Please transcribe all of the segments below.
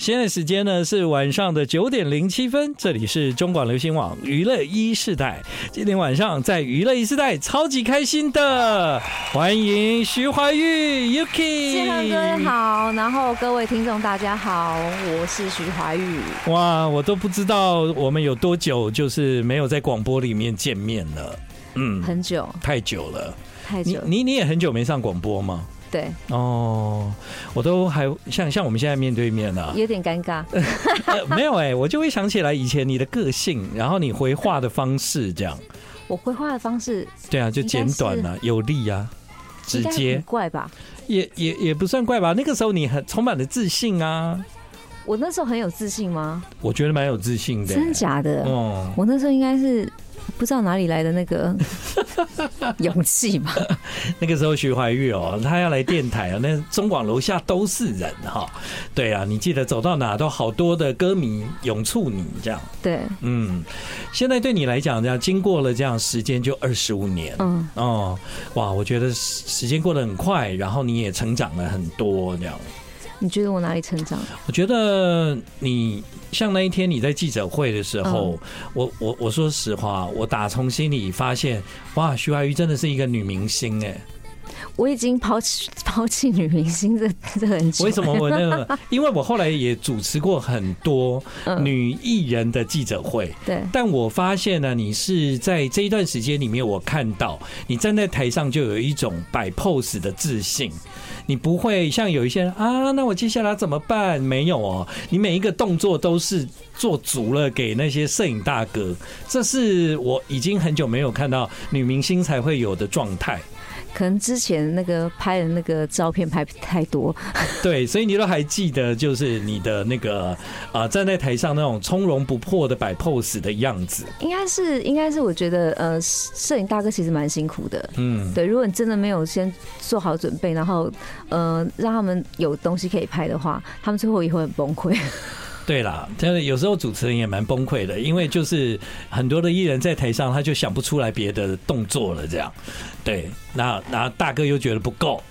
现在时间呢是晚上的九点零七分，这里是中广流行网娱乐一世代。今天晚上在娱乐一世代超级开心的，欢迎徐怀钰 Yuki。建恒哥好，然后各位听众大家好，我是徐怀钰。哇，我都不知道我们有多久就是没有在广播里面见面了。嗯，很久，太久了，太久。你你你也很久没上广播吗？对哦，我都还像像我们现在面对面啊，有点尴尬。呃、没有哎、欸，我就会想起来以前你的个性，然后你回话的方式这样。我回话的方式，对啊，就简短啊，有力啊，直接。怪吧？也也也不算怪吧。那个时候你很充满了自信啊。我那时候很有自信吗？我觉得蛮有自信的、欸。真的假的？哦，我那时候应该是。不知道哪里来的那个 勇气嘛？那个时候徐怀钰哦，他要来电台啊，那中广楼下都是人哈。对啊，你记得走到哪都好多的歌迷涌簇你这样。对，嗯，现在对你来讲，这样经过了这样时间就二十五年，嗯哦，哇，我觉得时间过得很快，然后你也成长了很多这样。你觉得我哪里成长？我觉得你像那一天你在记者会的时候，嗯、我我我说实话，我打从心里发现，哇，徐怀钰真的是一个女明星哎。我已经抛弃抛弃女明星这 这很久。为什么我那个？因为我后来也主持过很多女艺人的记者会。对。但我发现呢，你是在这一段时间里面，我看到你站在台上就有一种摆 pose 的自信。你不会像有一些人啊，那我接下来怎么办？没有哦，你每一个动作都是做足了给那些摄影大哥。这是我已经很久没有看到女明星才会有的状态。可能之前那个拍的那个照片拍太多，对，所以你都还记得，就是你的那个啊、呃，站在台上那种从容不迫的摆 pose 的样子。应该是，应该是，我觉得呃，摄影大哥其实蛮辛苦的。嗯，对，如果你真的没有先做好准备，然后呃，让他们有东西可以拍的话，他们最后也会很崩溃。对啦，真的有时候主持人也蛮崩溃的，因为就是很多的艺人在台上，他就想不出来别的动作了，这样。对，那那大哥又觉得不够。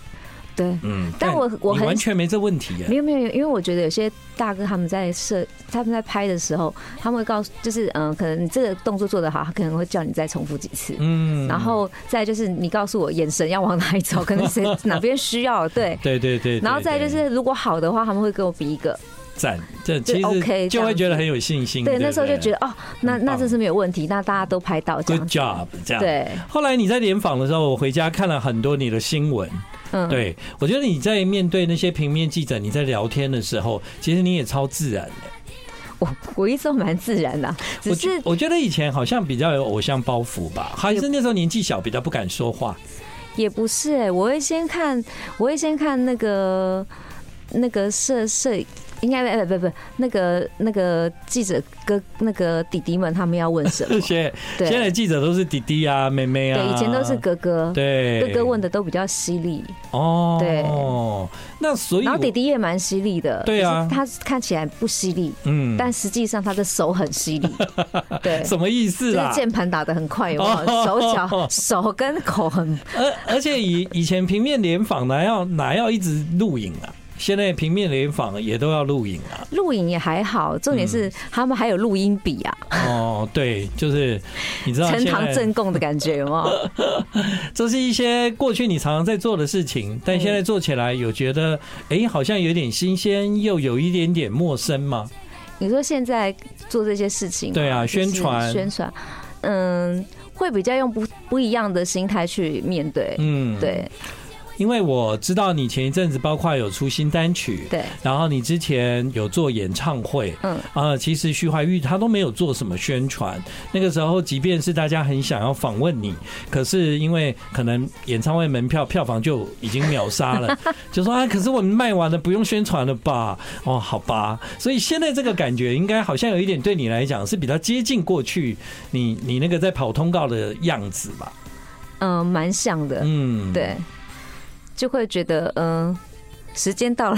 对，嗯，但我我完全没这问题。没有没有，因为我觉得有些大哥他们在摄他们在拍的时候，他们会告诉，就是嗯、呃，可能你这个动作做得好，他可能会叫你再重复几次。嗯，然后再就是你告诉我眼神要往哪里走，可能谁 哪边需要。对对对对。然后再就是如果好的话，他们会给我比一个。赞，这其实就会觉得很有信心。对，那时候就觉得哦，那那这是没有问题，那大家都拍到。Good job，这样。对。后来你在联访的时候，我回家看了很多你的新闻。嗯。对，我觉得你在面对那些平面记者，你在聊天的时候，其实你也超自然的。我我一直都蛮自然的，只是我觉得以前好像比较有偶像包袱吧，还是那时候年纪小，比较不敢说话。也不是哎，我会先看，我会先看那个那个摄摄。应该不不不，那个那个记者哥那个弟弟们他们要问什么？现现在记者都是弟弟啊妹妹啊，对，以前都是哥哥，对，哥哥问的都比较犀利。哦，对，那所以然后弟弟也蛮犀利的，对啊，他看起来不犀利，嗯，但实际上他的手很犀利，对，什么意思啊？就是键盘打的很快，有没有？手脚 手跟口很，而而且以以前平面联访哪要哪要一直录影啊？现在平面联访也都要录影啊，录影也还好，重点是他们还有录音笔啊。哦，对，就是你知道呈堂证供的感觉有没有？这是一些过去你常常在做的事情，但现在做起来有觉得哎，好像有点新鲜，又有一点点陌生吗？你说现在做这些事情，对啊，宣传宣传，嗯，会比较用不不一样的心态去面对，嗯，对。因为我知道你前一阵子包括有出新单曲，对，然后你之前有做演唱会，嗯，啊，其实徐怀钰他都没有做什么宣传。那个时候，即便是大家很想要访问你，可是因为可能演唱会门票票房就已经秒杀了，就说啊，可是我们卖完了，不用宣传了吧？哦，好吧。所以现在这个感觉应该好像有一点对你来讲是比较接近过去你你那个在跑通告的样子吧？嗯，蛮像的，嗯，对。就会觉得，嗯，时间到了，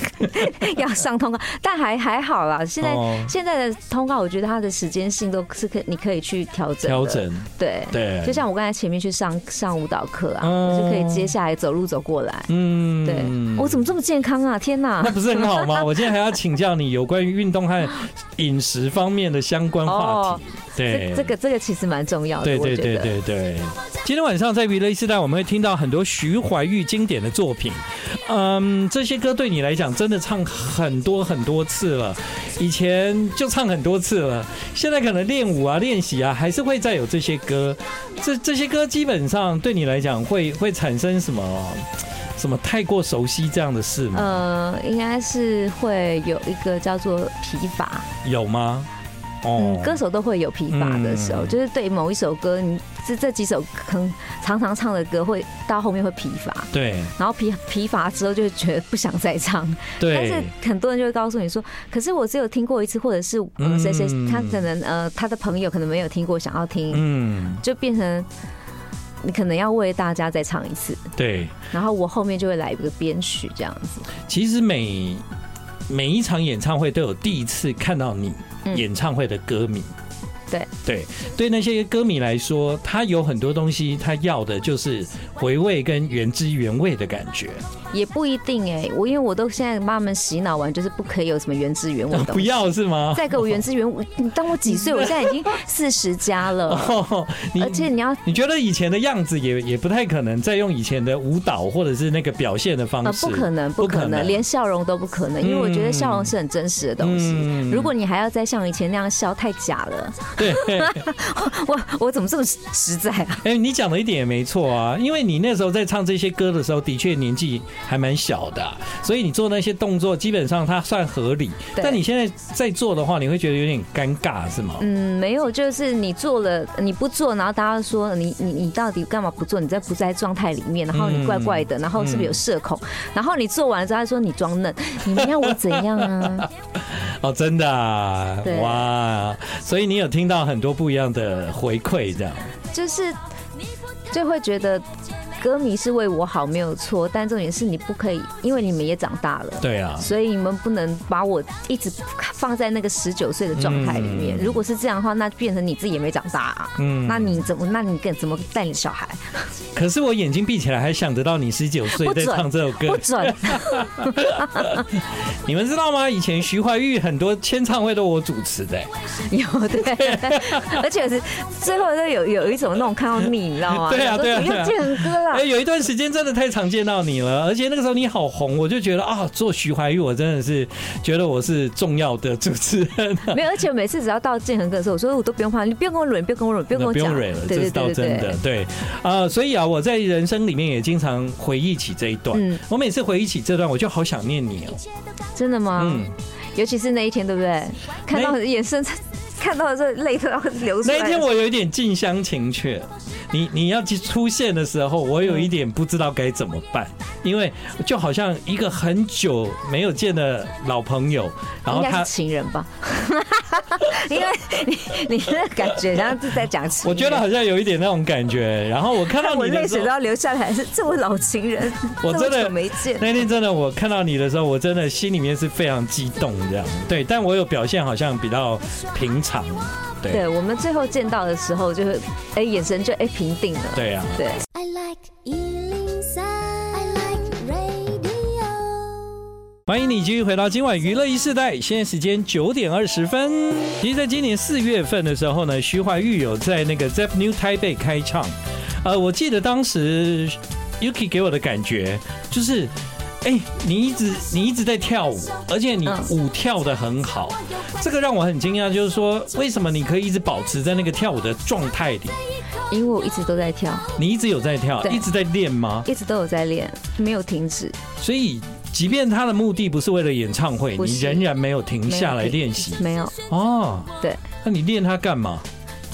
要上通告，但还还好啦。现在、哦、现在的通告，我觉得它的时间性都是可你可以去调整调整。对对，就像我刚才前面去上上舞蹈课啊，我就可以接下来走路走过来。嗯，对，我怎么这么健康啊？天哪，那不是很好吗？我今天还要请教你有关于运动和饮食方面的相关话题。对，这个这个其实蛮重要的。对对对对对。今天晚上在娱乐 e 时代，我们会听到很多徐怀钰经典的作品。嗯，这些歌对你来讲真的唱很多很多次了。以前就唱很多次了，现在可能练舞啊、练习啊，还是会再有这些歌。这这些歌基本上对你来讲会会产生什么什么太过熟悉这样的事吗？呃，应该是会有一个叫做疲乏，有吗？嗯，歌手都会有疲乏的时候，就是对某一首歌，你这这几首哼常常唱的歌，会到后面会疲乏。对，然后疲疲乏之后，就会觉得不想再唱。对，但是很多人就会告诉你说，可是我只有听过一次，或者是呃谁谁他可能呃他的朋友可能没有听过，想要听，嗯，就变成你可能要为大家再唱一次。对，然后我后面就会来一个编曲这样子。其实每每一场演唱会都有第一次看到你。演唱会的歌迷，对对对，那些歌迷来说，他有很多东西，他要的就是回味跟原汁原味的感觉。也不一定哎，我因为我都现在把他们洗脑完，就是不可以有什么原汁原味的。不要是吗？再给我原汁原味。你当我几岁？我现在已经 四十加了。而且你要，你觉得以前的样子也也不太可能再用以前的舞蹈或者是那个表现的方式。不可能，不可能，连笑容都不可能，因为我觉得笑容是很真实的东西。如果你还要再像以前那样笑，太假了。对，我我怎么这么实在啊？哎，你讲的一点也没错啊，因为你那时候在唱这些歌的时候，的确年纪。还蛮小的，所以你做那些动作基本上它算合理。但你现在在做的话，你会觉得有点尴尬，是吗？嗯，没有，就是你做了你不做，然后大家说你你你到底干嘛不做？你在不在状态里面？然后你怪怪的，然后是不是有社恐？然后你做完了之后，他说你装嫩，你们要我怎样啊？哦，真的啊，哇！所以你有听到很多不一样的回馈，这样就是就会觉得。歌迷是为我好，没有错，但重点是你不可以，因为你们也长大了，对啊，所以你们不能把我一直放在那个十九岁的状态里面。如果是这样的话，那变成你自己也没长大啊。嗯，那你怎么？那你怎么带你小孩？可是我眼睛闭起来还想得到你十九岁在唱这首歌，不准！你们知道吗？以前徐怀钰很多签唱会都我主持的，有对，而且是最后都有有一种那种看到你，你知道吗？对啊，对啊，又建歌了。哎，有一段时间真的太常见到你了，而且那个时候你好红，我就觉得啊，做徐怀钰，我真的是觉得我是重要的主持人。没有，而且每次只要到建恒哥的时候，我说我都不用怕，你不用跟我忍，不用跟我忍，不用跟我讲，不用蕊了，这是倒真的。对啊，所以啊，我在人生里面也经常回忆起这一段。嗯，我每次回忆起这段，我就好想念你哦。真的吗？嗯，尤其是那一天，对不对？看到眼神，看到这泪都要流出来。那一天我有一点近乡情怯。你你要去出现的时候，我有一点不知道该怎么办，因为就好像一个很久没有见的老朋友，然后他情人吧，因为你你的感觉像是在讲情人，我觉得好像有一点那种感觉。然后我看到你的时候，泪水都要流下来，是这位老情人，我真的没见。那天真的我看到你的时候，我真的心里面是非常激动这样。对，但我有表现好像比较平常。对，对，我们最后见到的时候，就是哎，眼神就哎平定了。对啊，对。欢迎你继续回到今晚娱乐一世代，现在时间九点二十分。其实，在今年四月份的时候呢，徐怀钰有在那个 Zepp New Taipei 开唱。呃，我记得当时 Yuki 给我的感觉就是。哎、欸，你一直你一直在跳舞，而且你舞跳的很好，这个让我很惊讶。就是说，为什么你可以一直保持在那个跳舞的状态里？因为我一直都在跳。你一直有在跳，一直在练吗？一直都有在练，没有停止。所以，即便他的目的不是为了演唱会，你仍然没有停下来练习。没有。哦，对。那你练它干嘛？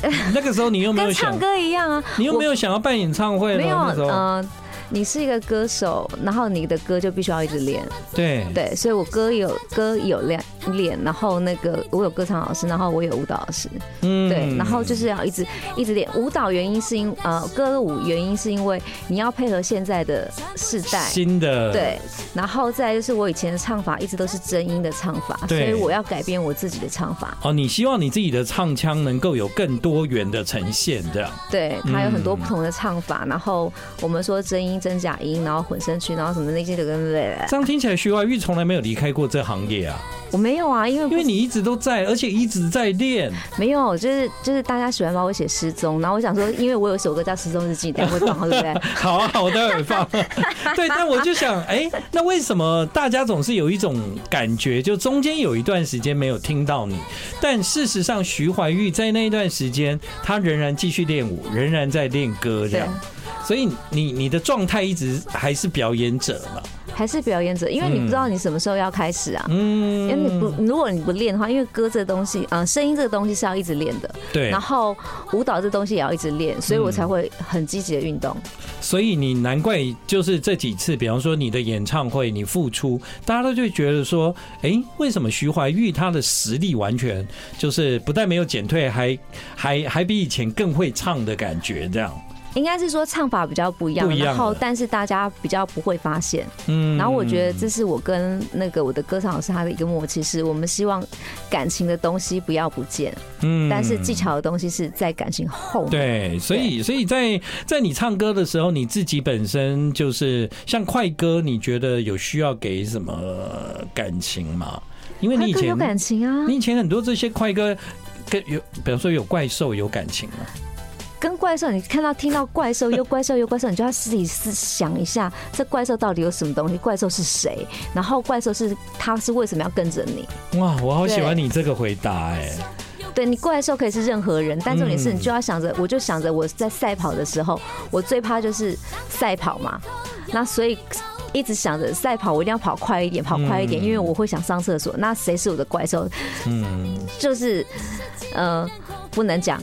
那个时候你又没有想跟唱歌一样啊？你又没有想要办演唱会？没有。嗯。你是一个歌手，然后你的歌就必须要一直练。对对，所以我歌有歌有练练，然后那个我有歌唱老师，然后我有舞蹈老师。嗯，对，然后就是要一直一直练舞蹈，原因是因呃歌舞原因是因为你要配合现在的世代新的对，然后再就是我以前的唱法一直都是真音的唱法，所以我要改变我自己的唱法。哦，你希望你自己的唱腔能够有更多元的呈现，这样？对，它有很多不同的唱法，然后我们说真音、真假音，然后混声区，然后什么那些的跟对。这样听起来，徐怀钰从来没有离开过这行业啊。我没有啊，因为因为你一直都在，而且一直在练。没有，就是就是大家喜欢把我写失踪，然后我想说，因为我有一首歌叫《失踪日记》，等会放，对不对？好啊，我待会放。对，但我就想，哎，那为什么大家总是有一种感觉，就中间有一段时间没有听到你？但事实上，徐怀钰在那一段时间，他仍然继续练舞，仍然在练歌，这样。所以你你的状态一直还是表演者嘛？还是表演者，因为你不知道你什么时候要开始啊。嗯，因为你不，如果你不练的话，因为歌这个东西，啊，声音这个东西是要一直练的。对。然后舞蹈这东西也要一直练，所以我才会很积极的运动。所以你难怪就是这几次，比方说你的演唱会，你付出，大家都就觉得说，哎，为什么徐怀钰他的实力完全就是不但没有减退，还还还比以前更会唱的感觉，这样。应该是说唱法比较不一样，然后但是大家比较不会发现。嗯，然后我觉得这是我跟那个我的歌唱老师他的一个默契，是我们希望感情的东西不要不见，嗯，但是技巧的东西是在感情后面。对，所以所以在在你唱歌的时候，你自己本身就是像快歌，你觉得有需要给什么感情吗？因为你以前有感情啊，你以前很多这些快歌跟有，比方说有怪兽有感情吗？跟怪兽，你看到听到怪兽又怪兽又怪兽，你就要自己思想一下，这怪兽到底有什么东西？怪兽是谁？然后怪兽是他是为什么要跟着你？哇，我好喜欢你这个回答哎！对，你怪兽可以是任何人，但重点是你就要想着，我就想着我在赛跑的时候，我最怕就是赛跑嘛。那所以一直想着赛跑，我一定要跑快一点，跑快一点，因为我会想上厕所。那谁是我的怪兽？嗯，就是呃。不能讲。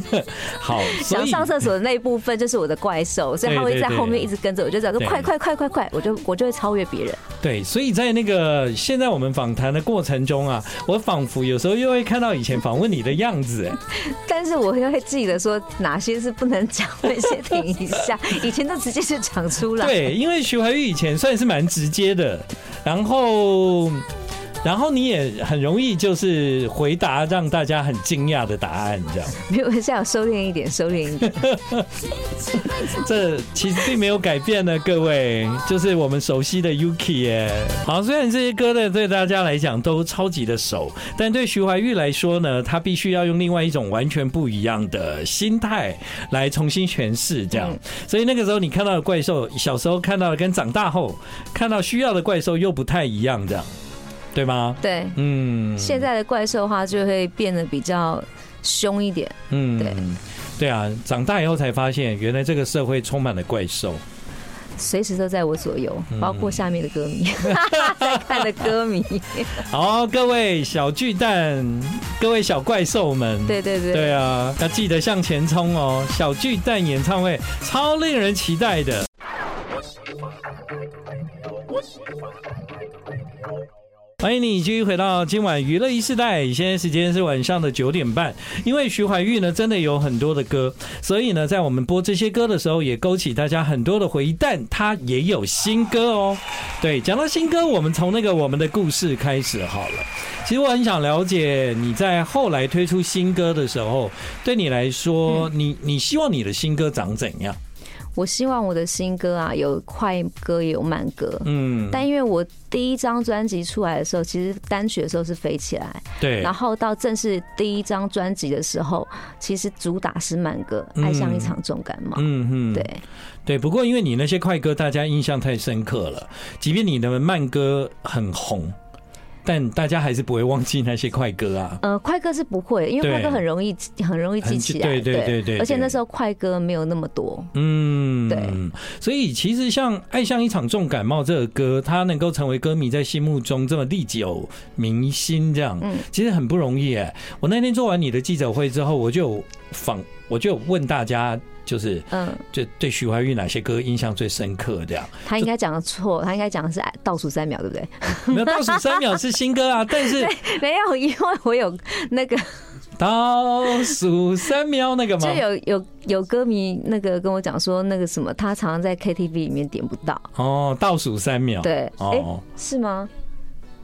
好，想上厕所的那一部分就是我的怪兽，所以他会在后面一直跟着我，就这样说快快快快快，我就我就会超越别人。对，所以在那个现在我们访谈的过程中啊，我仿佛有时候又会看到以前访问你的样子，哎，但是我又会记得说哪些是不能讲，那些停一下，以前都直接就讲出来。对，因为徐怀钰以前算是蛮直接的，然后。然后你也很容易就是回答让大家很惊讶的答案，这样。没有，现在要收敛一点，收敛一点。这其实并没有改变呢，各位，就是我们熟悉的 Yuki 耶。好，虽然这些歌呢对大家来讲都超级的熟，但对徐怀钰来说呢，他必须要用另外一种完全不一样的心态来重新诠释，这样。所以那个时候你看到的怪兽，小时候看到的跟长大后看到需要的怪兽又不太一样，这样。对吗？对，嗯，现在的怪兽的话就会变得比较凶一点，嗯，对，对啊，长大以后才发现，原来这个社会充满了怪兽，随时都在我左右，包括下面的歌迷，在看的歌迷。好，各位小巨蛋，各位小怪兽们，对对对，对啊，要记得向前冲哦！小巨蛋演唱会超令人期待的。欢迎你继续回到今晚娱乐一世代，现在时间是晚上的九点半。因为徐怀钰呢，真的有很多的歌，所以呢，在我们播这些歌的时候，也勾起大家很多的回忆。但他也有新歌哦。对，讲到新歌，我们从那个我们的故事开始好了。其实我很想了解你在后来推出新歌的时候，对你来说，你你希望你的新歌长怎样？我希望我的新歌啊，有快歌也有慢歌，嗯，但因为我第一张专辑出来的时候，其实单曲的时候是飞起来，对，然后到正式第一张专辑的时候，其实主打是慢歌，《爱像一场重感冒》，嗯嗯，对对。不过因为你那些快歌大家印象太深刻了，即便你的慢歌很红。但大家还是不会忘记那些快歌啊。呃，快歌是不会，因为快歌很容易很容易记起来。对对对对。而且那时候快歌没有那么多。嗯，对。所以其实像《爱像一场重感冒》这个歌，它能够成为歌迷在心目中这么历久弥新，这样，嗯，其实很不容易哎。我那天做完你的记者会之后，我就访，我就问大家。就是嗯，就对徐怀钰哪些歌印象最深刻？这样，他应该讲的错，他应该讲的是倒数三秒，对不对？没有，倒数三秒是新歌啊，但是 没有，因为我有那个倒数三秒那个吗？就有有有歌迷那个跟我讲说，那个什么，他常常在 KTV 里面点不到。哦，倒数三秒，对，哦，是吗？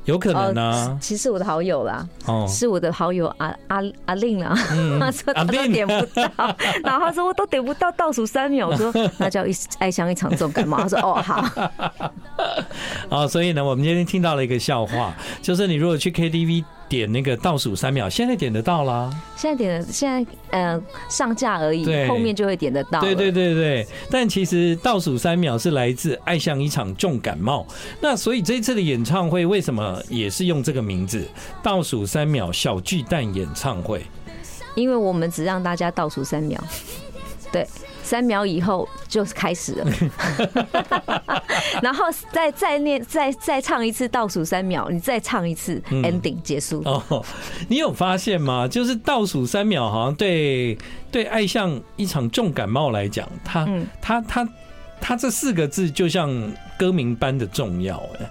有可能呢、啊，其实我的好友啦，哦，是我的好友阿阿阿令啦，他说他都点不到，然后他说我都点不到倒数三秒，我说 那叫一爱像一场重感冒，他说哦好，哦，所以呢，我们今天听到了一个笑话，就是你如果去 KTV。点那个倒数三秒，现在点得到啦。现在点的，现在呃上架而已，后面就会点得到。对对对对，但其实倒数三秒是来自《爱像一场重感冒》。那所以这次的演唱会为什么也是用这个名字“倒数三秒小巨蛋演唱会”？因为我们只让大家倒数三秒。对。三秒以后就开始了，然后再再念再再唱一次倒数三秒，你再唱一次 ending 结束。哦，你有发现吗？就是倒数三秒，好像对对爱像一场重感冒来讲，它它它它这四个字就像歌名般的重要哎。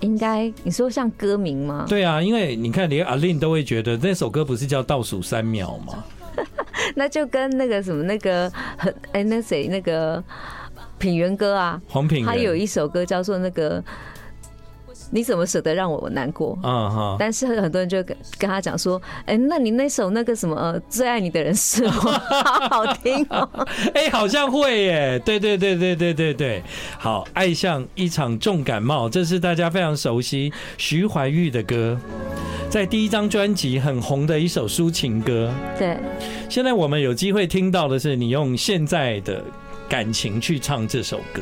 应该你说像歌名吗？对啊，因为你看连阿令都会觉得那首歌不是叫倒数三秒吗？那就跟那个什么那个很哎那谁那个品源哥啊，黄品，他有一首歌叫做那个你怎么舍得让我难过？嗯哈。但是很多人就跟跟他讲说，哎，那你那首那个什么最爱你的人是我，好好听哦。哎，好像会耶，对对对对对对对。好，爱像一场重感冒，这是大家非常熟悉徐怀钰的歌。在第一张专辑很红的一首抒情歌，对。现在我们有机会听到的是你用现在的感情去唱这首歌。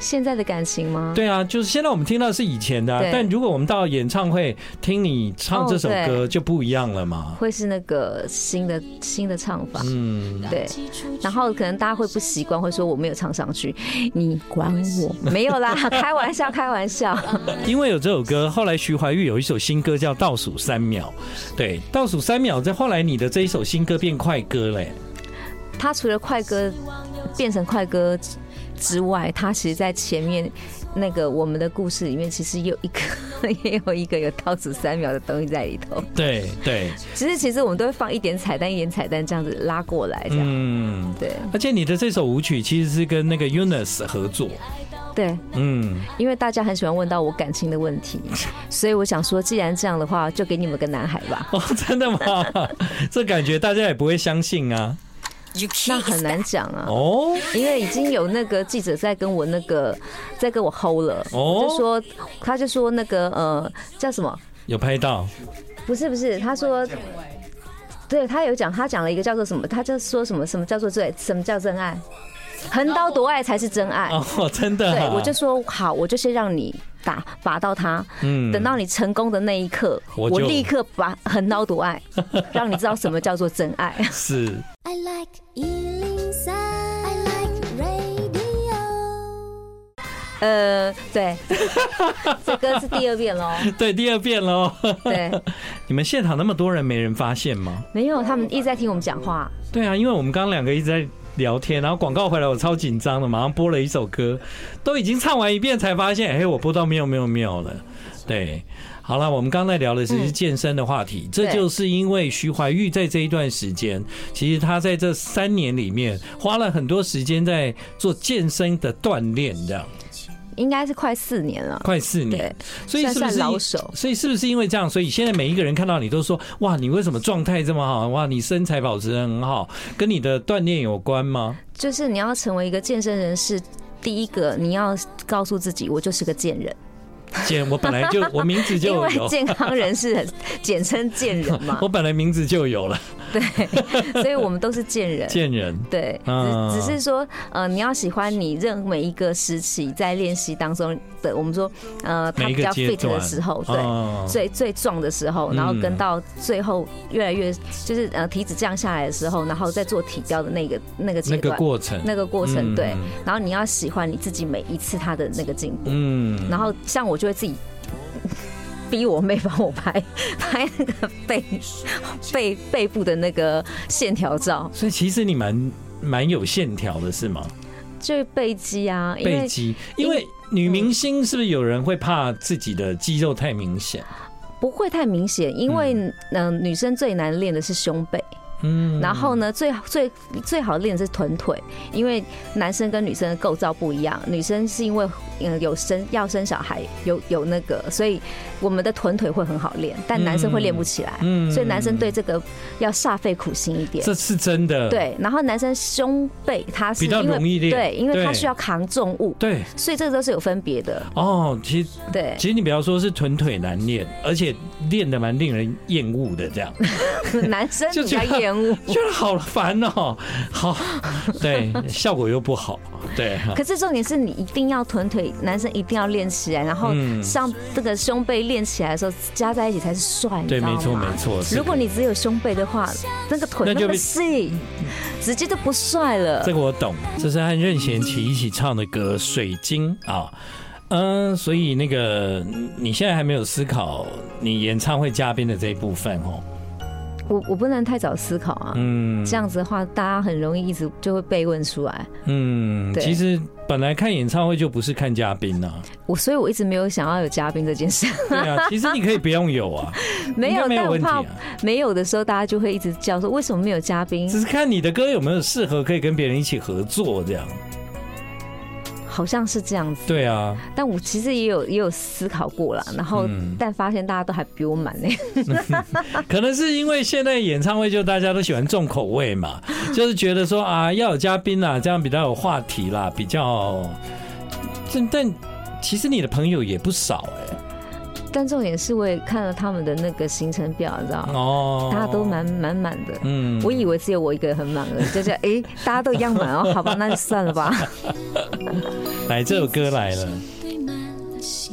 现在的感情吗？对啊，就是现在我们听到的是以前的，但如果我们到演唱会听你唱这首歌，就不一样了嘛。会是那个新的新的唱法，嗯，对。然后可能大家会不习惯，会说我没有唱上去，你管我？没有啦，开玩笑，开玩笑。因为有这首歌，后来徐怀钰有一首新歌叫《倒数三秒》，对，《倒数三秒》在后来你的这一首新歌变快歌嘞。他除了快歌变成快歌。之外，他其实，在前面那个我们的故事里面，其实有一个，也有一个有倒数三秒的东西在里头。对对，其实其实我们都会放一点彩蛋，一点彩蛋这样子拉过来，这样。嗯，对。而且你的这首舞曲其实是跟那个 Eunice 合作。对，嗯，因为大家很喜欢问到我感情的问题，所以我想说，既然这样的话，就给你们个男孩吧。哦，真的吗？这感觉大家也不会相信啊。那很难讲啊，哦，因为已经有那个记者在跟我那个在跟我 hold 了，哦，就说他就说那个呃叫什么？有拍到？不是不是，他说，对他有讲，他讲了一个叫做什么？他就说什么什么叫做最什么叫真爱？横刀夺爱才是真爱哦，真的。对，我就说好，我就先让你打拔到他，嗯，等到你成功的那一刻，我立刻把横刀夺爱，让你知道什么叫做真爱。是。呃，对，这歌是第二遍喽。对，第二遍喽。对，你们现场那么多人，没人发现吗？没有，他们一直在听我们讲话。对啊，因为我们刚刚两个一直在聊天，然后广告回来，我超紧张的，马上播了一首歌，都已经唱完一遍才发现，哎，我播到没有没有没有了。对，好了，我们刚才聊的是健身的话题，这就是因为徐怀钰在这一段时间，其实他在这三年里面花了很多时间在做健身的锻炼，这样。应该是快四年了，快四年，所以是不是老手？所以是不是因为这样，所以现在每一个人看到你都说：哇，你为什么状态这么好？哇，你身材保持的很好，跟你的锻炼有关吗？就是你要成为一个健身人士，第一个你要告诉自己，我就是个健人。健，我本来就 我名字就有，因为健康人士简称健人嘛。我本来名字就有了，对，所以我们都是健人。健人，对，只只是说，呃，你要喜欢你任每一个时期在练习当中的，我们说，呃，他比较 fit 的时候，对，最最壮的时候，然后跟到最后越来越就是呃体脂降下来的时候，然后再做体雕的那个那个阶段，那个过程，那个过程，对，然后你要喜欢你自己每一次他的那个进步，嗯，然后像我。就会自己 逼我妹帮我拍拍那个背背背部的那个线条照。所以其实你蛮蛮有线条的，是吗？就是背肌啊，背肌。因为女明星是不是有人会怕自己的肌肉太明显？不会太明显，因为嗯、呃，女生最难练的是胸背。嗯，然后呢，最最最好练的是臀腿，因为男生跟女生的构造不一样，女生是因为嗯有生要生小孩，有有那个，所以我们的臀腿会很好练，但男生会练不起来，嗯，所以男生对这个要煞费苦心一点，这是真的。对，然后男生胸背他是比较容易练，对，因为他需要扛重物，对，所以这个都是有分别的。哦，其实对，其实你不要说是臀腿难练，而且练的蛮令人厌恶的这样，男生比较厌。觉得好烦哦，好，对，效果又不好，对。可是重点是你一定要臀腿，男生一定要练起来，然后像这个胸背练起来的时候，加在一起才是帅，对，没错没错。如果你只有胸背的话，那个腿那么细，直接就不帅了。这个我懂，这是和任贤齐一起唱的歌《水晶》啊，嗯，所以那个你现在还没有思考你演唱会嘉宾的这一部分哦。我我不能太早思考啊，嗯，这样子的话，大家很容易一直就会被问出来，嗯，对。其实本来看演唱会就不是看嘉宾呐，我所以我一直没有想要有嘉宾这件事，对啊，其实你可以不用有啊，没有没有问题啊，没有的时候大家就会一直叫说为什么没有嘉宾，只是看你的歌有没有适合可以跟别人一起合作这样。好像是这样子，对啊，但我其实也有也有思考过了，然后但发现大家都还比我满呢。可能是因为现在演唱会就大家都喜欢重口味嘛，就是觉得说啊要有嘉宾啦，这样比较有话题啦，比较。但但其实你的朋友也不少哎。但重点是，我也看了他们的那个行程表，你知道哦，大家都蛮满满的。嗯，我以为只有我一个人很满了，就是哎，大家都一样满哦。好吧，那就算了吧。来，这首歌来了。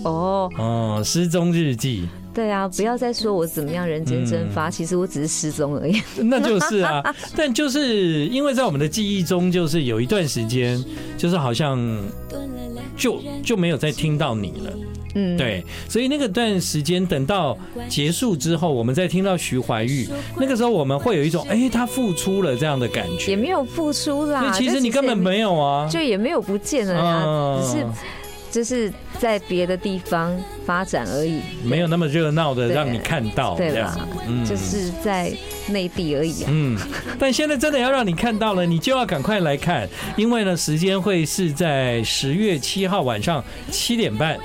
哦哦，失踪日记。对啊，不要再说我怎么样人间蒸发，其实我只是失踪而已。那就是啊，但就是因为在我们的记忆中，就是有一段时间，就是好像就就没有再听到你了。嗯，对，所以那个段时间等到结束之后，我们再听到徐怀钰，那个时候我们会有一种哎，他付出了这样的感觉，也没有付出啦。其实你根本没有啊，就也没有不见了呀，只是就是在别的地方发展而已，没有那么热闹的让你看到，对吧？嗯，就是在内地而已。嗯，但现在真的要让你看到了，你就要赶快来看，因为呢，时间会是在十月七号晚上七点半。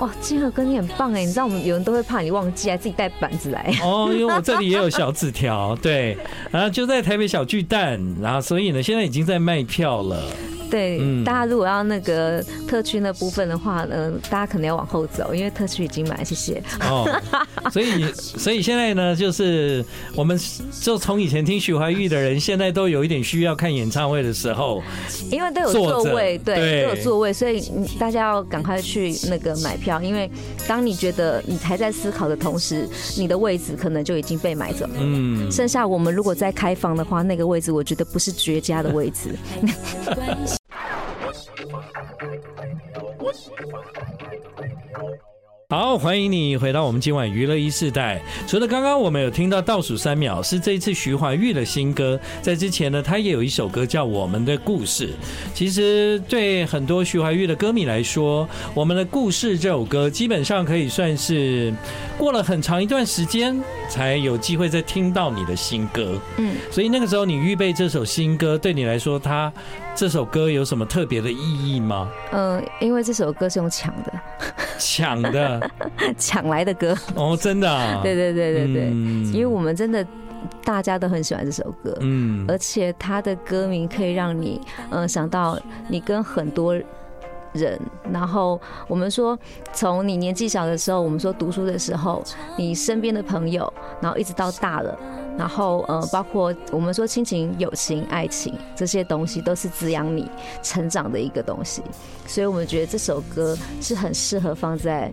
哇，金河哥你很棒哎！你知道我们有人都会怕你忘记，还自己带板子来 哦。因为我这里也有小纸条，对，然后就在台北小巨蛋，然后所以呢，现在已经在卖票了。对，嗯、大家如果要那个特区那部分的话呢，大家可能要往后走，因为特区已经买，谢谢。哦，所以所以现在呢，就是我们就从以前听许怀玉的人，现在都有一点需要看演唱会的时候，因为都有座位，对，对都有座位，所以大家要赶快去那个买票，因为当你觉得你还在思考的同时，你的位置可能就已经被买走了。嗯，剩下我们如果再开放的话，那个位置我觉得不是绝佳的位置。What's 好，欢迎你回到我们今晚娱乐一世代。除了刚刚我们有听到倒数三秒是这一次徐怀钰的新歌，在之前呢，他也有一首歌叫《我们的故事》。其实对很多徐怀钰的歌迷来说，《我们的故事》这首歌基本上可以算是过了很长一段时间才有机会再听到你的新歌。嗯，所以那个时候你预备这首新歌，对你来说，它这首歌有什么特别的意义吗？嗯，因为这首歌是用抢的。抢的，抢来的歌。哦，真的，啊，对对对对对，嗯、因为我们真的大家都很喜欢这首歌，嗯，而且他的歌名可以让你嗯想到你跟很多人，然后我们说从你年纪小的时候，我们说读书的时候，你身边的朋友，然后一直到大了。然后，呃，包括我们说亲情、友情、爱情这些东西，都是滋养你成长的一个东西。所以我们觉得这首歌是很适合放在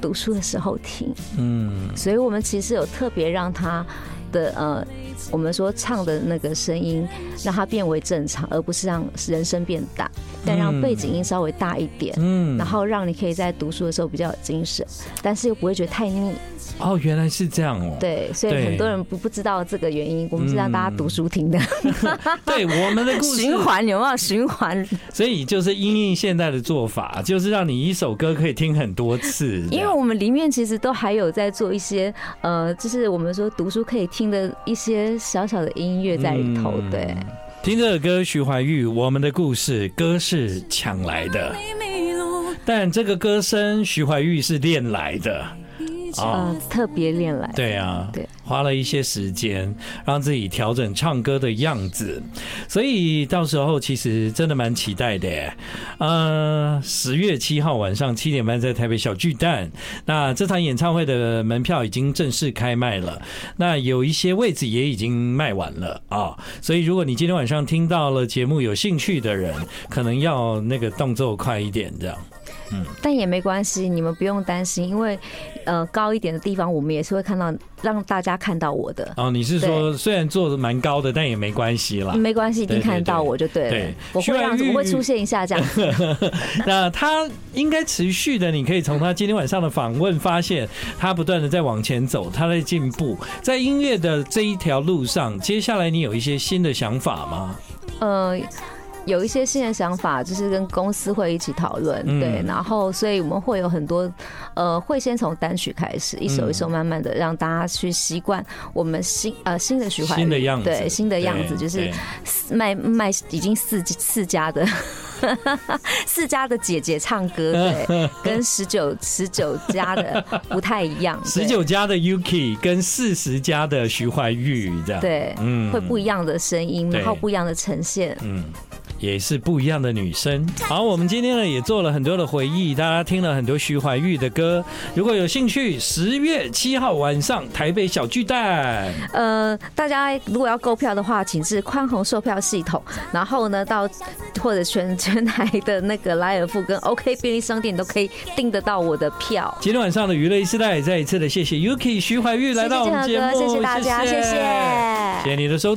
读书的时候听。嗯，所以我们其实有特别让它的呃我们说唱的那个声音，让它变为正常，而不是让人声变大，但让背景音稍微大一点，嗯，然后让你可以在读书的时候比较有精神，但是又不会觉得太腻。哦，原来是这样哦。对，所以很多人不不知道这个原因，我们是让大家读书听的。对，我们的故事循环有没有循环？所以就是因应现在的做法，就是让你一首歌可以听很多次。因为我们里面其实都还有在做一些呃，就是我们说读书可以听的一些小小的音乐在里头。对，听这个歌，徐怀钰，我们的故事，歌是抢来的，但这个歌声，徐怀钰是练来的。啊，特别练来，对啊，对，花了一些时间让自己调整唱歌的样子，所以到时候其实真的蛮期待的。呃，十月七号晚上七点半在台北小巨蛋，那这场演唱会的门票已经正式开卖了，那有一些位置也已经卖完了。啊，所以如果你今天晚上听到了节目有兴趣的人，可能要那个动作快一点这样。嗯，但也没关系，你们不用担心，因为呃高一点的地方，我们也是会看到，让大家看到我的。哦，你是说虽然做的蛮高的，但也没关系啦。没关系，一定看得到我就对了。对，我会让我会出现一下这样。那他应该持续的，你可以从他今天晚上的访问发现，他不断的在往前走，他在进步，在音乐的这一条路上，接下来你有一些新的想法吗？呃。有一些新的想法，就是跟公司会一起讨论，对，然后所以我们会有很多，呃，会先从单曲开始，一首一首慢慢的让大家去习惯我们新呃新的徐怀钰新的样子，对，新的样子就是卖卖已经四四家的 四家的姐姐唱歌，对，跟十九十九家的不太一样，十九家的 Yuki 跟四十家的徐怀钰这样，对，嗯，会不一样的声音，然后不一样的呈现，嗯。也是不一样的女生。好，我们今天呢也做了很多的回忆，大家听了很多徐怀钰的歌。如果有兴趣，十月七号晚上台北小巨蛋。呃，大家如果要购票的话，请至宽宏售票系统，然后呢到或者全全台的那个莱尔富跟 OK 便利商店都可以订得到我的票。今天晚上的娱乐时代，再一次的谢谢 Yuki 徐怀钰来到我们节目，谢谢大家，谢谢，谢谢，谢谢你的收听。